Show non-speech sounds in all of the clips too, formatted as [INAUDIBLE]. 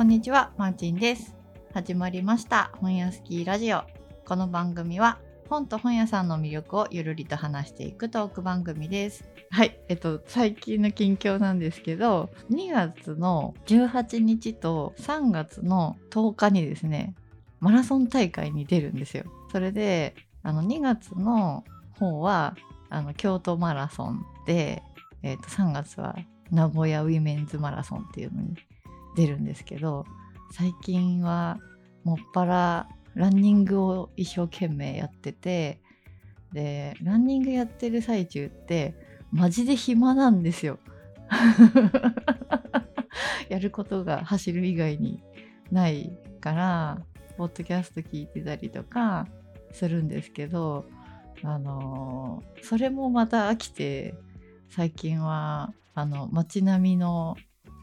こんにちは、マーチンです。始まりました本屋スキーラジオ。この番組は本と本屋さんの魅力をゆるりと話していくトーク番組です。はい、えっと最近の近況なんですけど、2月の18日と3月の10日にですね、マラソン大会に出るんですよ。それで、あの2月の方はあの京都マラソンで、えっと3月は名古屋ウィメンズマラソンっていうのに出るんですけど最近はもっぱらランニングを一生懸命やっててでランニングやってる最中ってマジで暇なんですよ。[LAUGHS] やることが走る以外にないからポッドキャスト聞いてたりとかするんですけどあのそれもまた飽きて最近はあの街並みの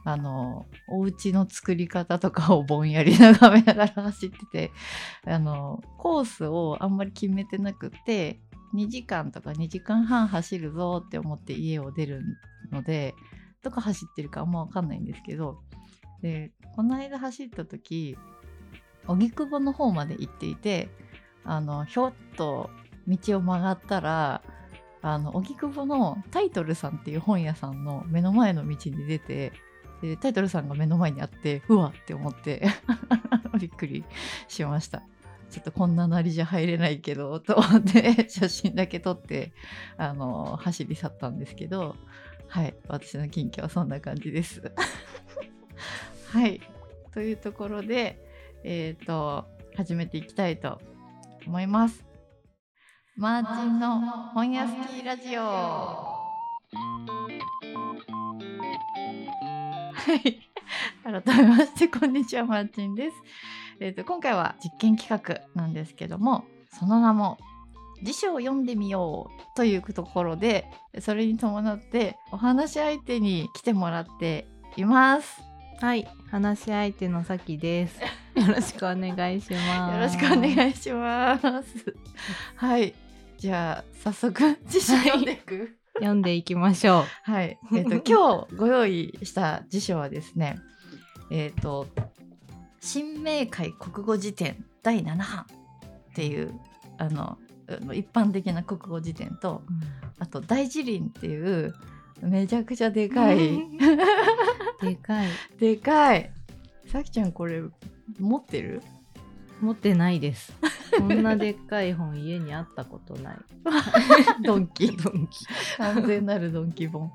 あのお家の作り方とかをぼんやり眺めながら走ってて [LAUGHS] あのコースをあんまり決めてなくて2時間とか2時間半走るぞって思って家を出るのでどこ走ってるかあんま分かんないんですけどでこの間走った時荻窪の方まで行っていてあのひょっと道を曲がったらあの荻窪のタイトルさんっていう本屋さんの目の前の道に出てでタイトルさんが目の前にあってうわって思って [LAUGHS] びっくりしました。ちょっとこんななりじゃ入れないけどと思って [LAUGHS] 写真だけ撮ってあの走り去ったんですけどはい私の近況はそんな感じです。[LAUGHS] はい。というところでえっ、と始めていきたいと思います。マーチンの本屋スキーラジオ。はい。改めまして、こんにちは、マーチンです。えっ、と、今回は実験企画なんですけども、その名も、辞書を読んでみようというところで、それに伴って、お話し相手に来てもらっています。はい、話し相手のさきです。[LAUGHS] よろしくお願いします。よろしくお願いします。はい。じゃあ、早速、辞書読んでいく。読んでいきましょ [LAUGHS] はい。えっ、と、[LAUGHS] 今日ご用意した辞書はですね、えっ、と、新明解国語辞典第7版っていう、あの、一般的な国語辞典と、う。あと、大辞林っていう、めちゃくちゃでかい、[LAUGHS] でかい。でかい。さきちゃん、これ、持ってる？持ってないです。こんなでっかい本家にあったことない。[LAUGHS] ドンキ。ドンキ。完全なるドンキ本。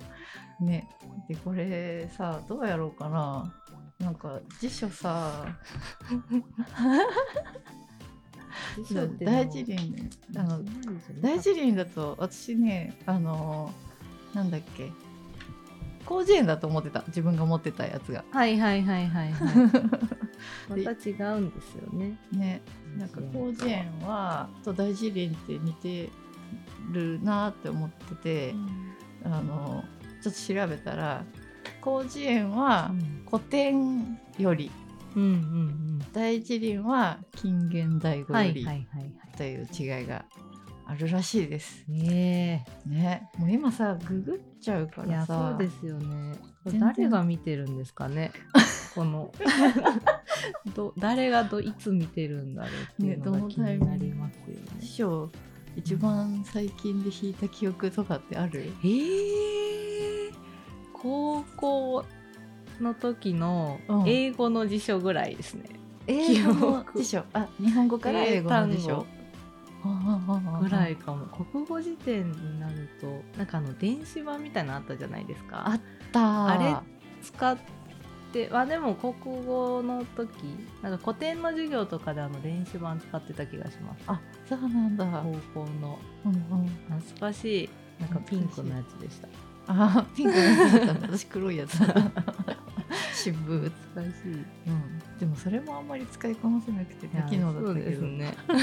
ね。で、これさ、どうやろうかな。なんか辞書さ、大辞林ねあの大辞林だと私ねあのなんだっけ広辞苑だと思ってた自分が持ってたやつがはいはいはいはいはい。[LAUGHS] また違うんですよね。ねなんか広辞苑はと大辞林って似てるなって思っててあのちょっと調べたら広辞苑はうん古典よりうんうん大辞林は近現代うん。語より。という違いがあるらしいです。ねね、もう今さググっちゃうかえ。いやらさそうですよね。誰が見てるんですかね。[LAUGHS] この。[LAUGHS] ど誰がどいつ見てるんだろうっていうのねが気になりますよね。師匠一番最近で弾いた記憶とかってある？えー、高校の時のうん。英語の辞書ぐらいですね。英語の辞書？あ日本語から英語の辞書？ぐらいかも。国語辞典になるとなんかあの電子版みたいなのあったじゃないですか。あった。あれ使ってあでも国語の時なんか古典の授業とかであの電子版使ってた気がします。あそうなんだ、高校の。うんうん、懐かしい。なんかピンクのやつでした。あピンクのやつだった。[LAUGHS] 私黒いやつだ。[LAUGHS] 新聞、懐かしい。うん、でもそれもあんまり使いこなせなくて無機能だったけど、ね、うん。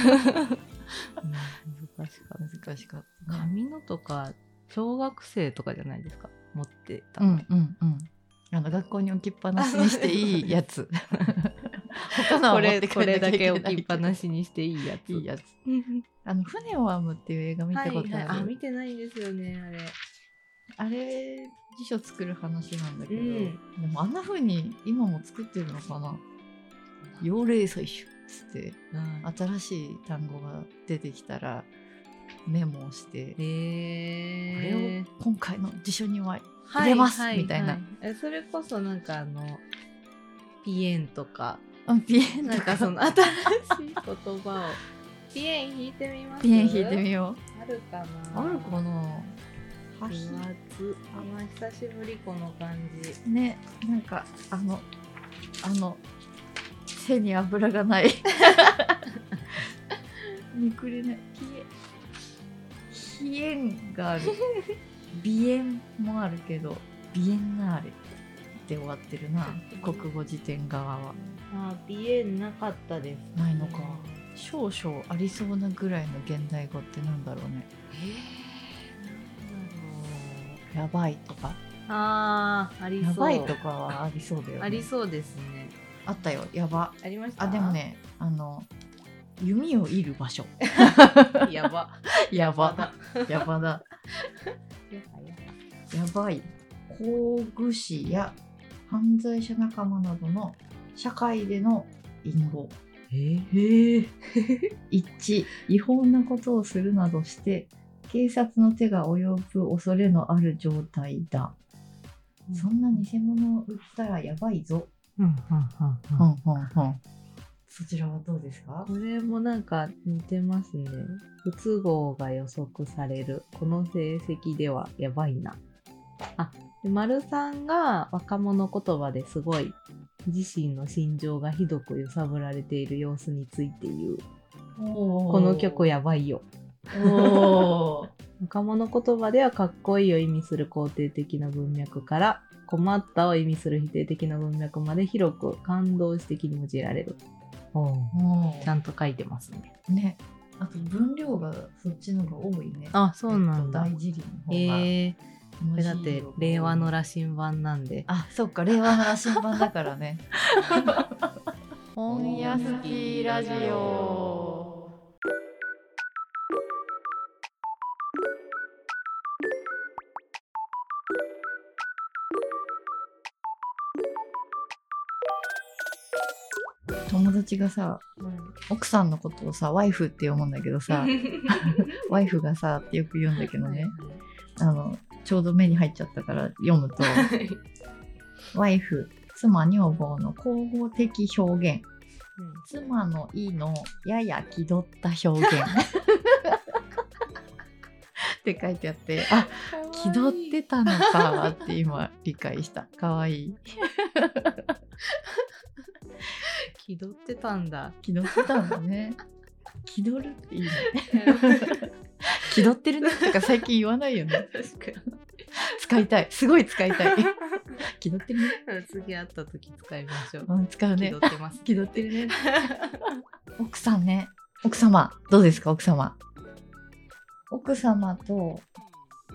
難しかっ難しかった。たね紙のとか小学生とかじゃないですか。持ってたの、うんうんうんあの学校に置きっぱなしにしていいやつ。[LAUGHS] 他のはこれ持って帰これだけけ置きっぱなししにしていいやつ。いいやつ。あの船を編むっていう映画見たことある、はいはい、あ見てないんですよねあれ。あれ辞書作る話なんだけど、うん。でもあんな風に今も作ってるのかな？用例採取っつって新しい単語が出てきたらメモをして、へこれえを今回の辞書には入れますみたいな。えそれこそなんかあのピエンとか。あピエンなんかその新しい言葉を。[LAUGHS] ピエン弾いてみます？ピエン弾いてみよあるかうな？あるかな？はあー久しぶりこの感じ。ねなんかあのあの背に油がない。[LAUGHS] めくれないピエヒエンがある [LAUGHS] 鼻炎もあるけどビエンナーレで終わってるな。国語辞典側は。あーピエンなかったですないのか。少々ありそうなぐらいの現代語ってなんだろうね。えー、なんだろう。やばいとか。あーありそう。やばいとかはありそうだよね。ありそうですね。あったよ。やば。ありました？あでもねあの弓を射る場所。[LAUGHS] [LAUGHS] やば。やばだ。やばだやばい。工具士や犯罪者仲間などの社会での隠語えへえ1違法なことをするなどして警察の手が及ぶ恐れのある状態だ、そんな偽物を売ったらやばい。ぞ、そちらはどうですか？これもなんか似てますね。不都合が予測される。この成績ではやばいな。あ、で丸さんが若者言葉ですごい自身の心情がひどく揺さぶられている様子について言う。ここの曲やばいよ。[LAUGHS] 若者言葉ではかっこいいを意味する肯定的な文脈から困ったを意味する否定的な文脈まで広く感動詞的に用いられる。ちゃんと書いてますね。ね。あと分量がそっちの方が多いね。あ、そうなんだ。えっと大辞林の方が、えー、これだって令和の羅針盤なんで。あそっか。令和の羅針盤だからね。[LAUGHS] 本屋好きラジオ友達がさ奥さんのことをさワイフって読むんだけどさワイフがさってよく言うんだけどね、あのちょうど目に入っちゃったから読むとワイフ妻女房の口語的表現。妻の意のやや気取った表現。[LAUGHS] って書いてあってあ気取ってたのかって今理解した。かわいい気取ってたんだ。気取ってたんだね。[LAUGHS] 気取るっていいね。[LAUGHS] 気取ってるねとか最近言わないよね。[LAUGHS] 確か使いたい。すごい使いたい。気取ってるね。に。次会った時使いましょう。うん使うね。気取ってます。気取ってるね。奥さんね。奥様。どうですか奥様？奥様と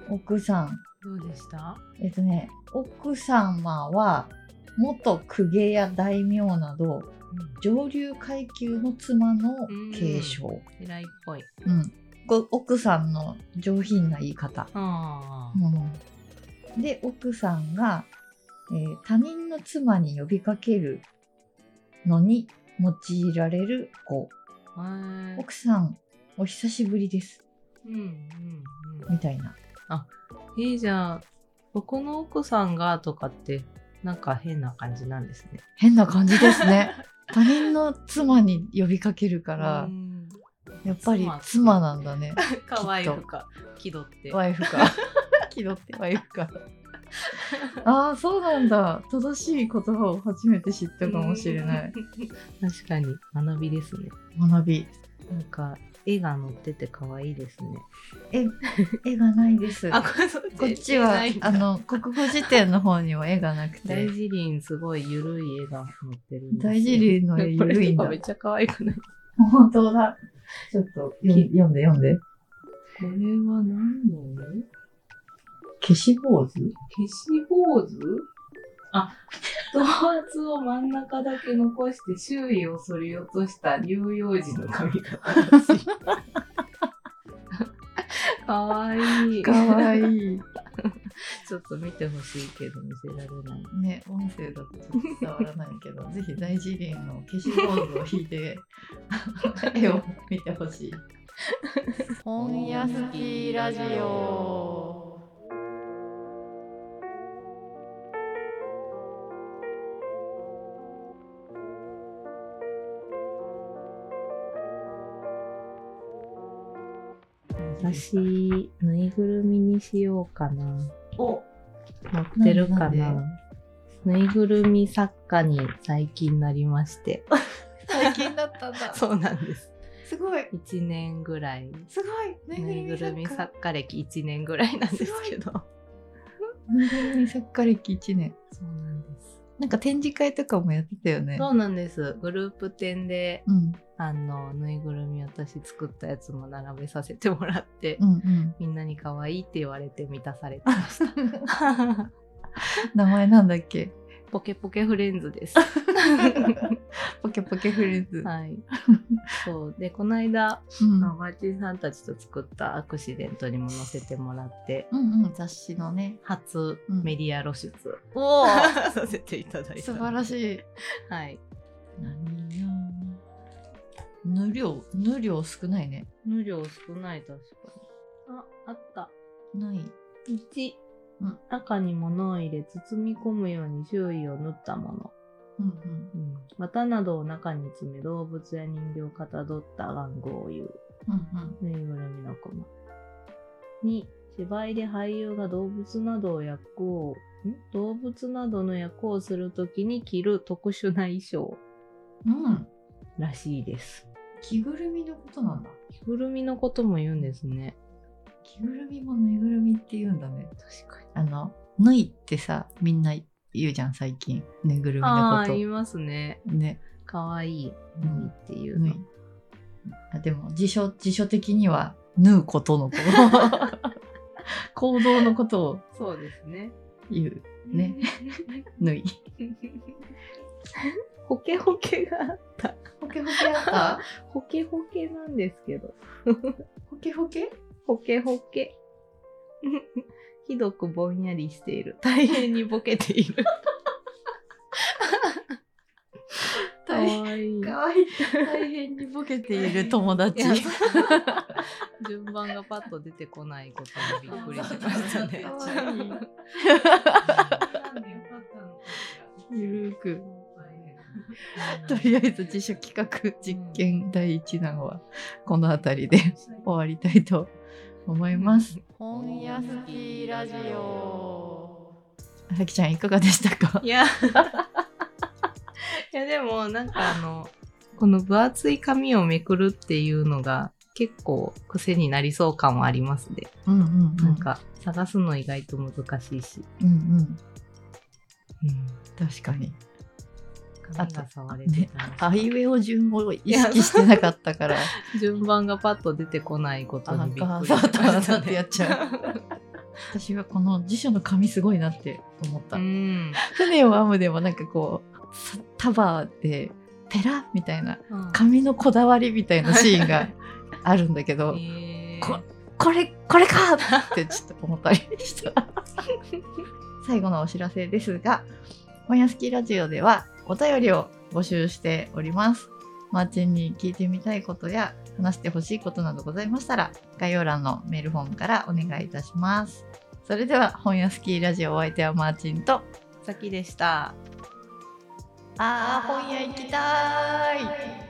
奥さん。どうでした？えっとね奥様は元公家や大名など上流階級の妻の継承、偉いっぽい。うん。こ奥さんの上品な言い方、あうん。で奥さんが、えー他人の妻に呼びかけるのに用いられる語奥さんお久しぶりです。うんうんうん。みたいな。いいじゃん。僕の奥さんがとかって、なんか変な感じなんですね。変な感じですね [LAUGHS] 他人の妻に呼びかけるからう、ん。やっぱり妻妻なんだね [LAUGHS] かわいいのか、気取って。ワイフか。[LAUGHS] 気取ってワイフか。[LAUGHS] ああそうなんだ。正しい言葉を初めて知ったかもしれない。うん。確かに。学びですね。学び。なんか絵が載ってて可愛いですね。絵絵がないです。あ、こっち？はあの国語辞典の方には絵がなく大て辞林すごいゆるい絵が載ってるんですよ。大辞林の絵ゆるいんだ。めっちゃ可愛くない？本当だ。ちょっと読ん [LAUGHS] 読んで読んで。これは何の消し坊主？消し坊主？あ、[LAUGHS] 頭髪を真ん中だけ残して周囲を剃り落とした乳幼児の髪型らしい。[LAUGHS] かわいい。かわいい [LAUGHS] ちょっと見てほしいけど見せられない。ね、音声だとちょっと伝わらないけど、ぜひ大次元の消しゴールを引いて絵を見てほしい。本屋好きラジオ。私、ぬいぐるみにしようかな。お、持ってるかな。ぬいぐるみ作家に最近なりまして。最近だったんだ。[LAUGHS] そうなんです。すごい。1年ぐらい。すごい。ぬいぐるみ作作家歴1年ぐらいなんですけど。[LAUGHS] ぬいぐるみ作家歴1年。そうなんです。なんか展示会とかもやってたよね。そうなんです。グループ展で、うん。あの、ぬいぐるみ私作ったやつも並べさせてもらって、うんうん。みんなに可愛いって言われて満たされてました。[LAUGHS] 名前なんだっけ？ポケポケフレンズです。[LAUGHS] ポケポケフレンズ。はい。そう。で、この間、うんあマーチンさんたちと作ったアクシデントにも載せてもらって、うんうん、雑誌のね。初うんメディア露出おお [LAUGHS] させていただいた。素晴らい。しい。はい。何？やぬ量、ぬ量少ないね。無料少ない、確かに。あ、あった。ない。1、うん中に物を入れ包み込むように周囲を縫ったもの。うんうん、綿などを中に詰め動物や人形をかたどった玩具を言う。ぬいぐるみのコマ。2、芝居で俳優が動物などを役を、ん？動物などの役をするときに着る特殊な衣装うん。うん。らしいです。着ぐるみのことなんだ。着ぐるみのことも言うんですね。着ぐるみもぬいぐるみって言うんだね。確かに。あの、ぬいってさ、みんな言うじゃん、最近。ぬいぐるみのああ、こと言い。ますね。ね。かわいい。うんぬいっていうの。あでも辞書辞書的には縫うことの [LAUGHS] 行動のことをそうですね。言うね。[LAUGHS] 縫い [LAUGHS] ホケホケがあった。ホケホケあった？[LAUGHS] ホケホケなんですけど。ホケホケ？ホケホケ。[LAUGHS] ひどくぼんやりしている。大変にボケている。か [LAUGHS] 大わいい。かわいい大変にボケている友達順番がパッと出てこないことにびっくりしましたね。ゆるーくとりあえず辞書企画実験第1弾はこの辺りで終わりたいと思います。本屋好きラジオ。さきちゃんいかがでしたか？いや、いやでもなんかあの、この分厚い紙をめくるっていうのが結構癖になりそう感はありますね。うんうんうん。なんか探すの意外と難しいし。うんうん。確かに。紙が触れてねあいうえお順を意識してなかったから。[LAUGHS] 順番がパッと出てこないことにびっくり。してやっちゃ私はこの辞書の紙すごいなって思った。うん。船を編むでもなんかこうさ束でペラみたいなうん。紙のこだわりみたいなシーンがあるんだけど、ここれこれかってちょっと思ったりした。[LAUGHS] 最後のお知らせですが本屋好きラジオではお便りを募集しております。マーチンに聞いてみたいことや話してほしいことなどございましたら概要欄のメールフォームからお願いいたします。それでは本屋好きラジオお相手はマーチンとさきでした。あー本屋行きたーい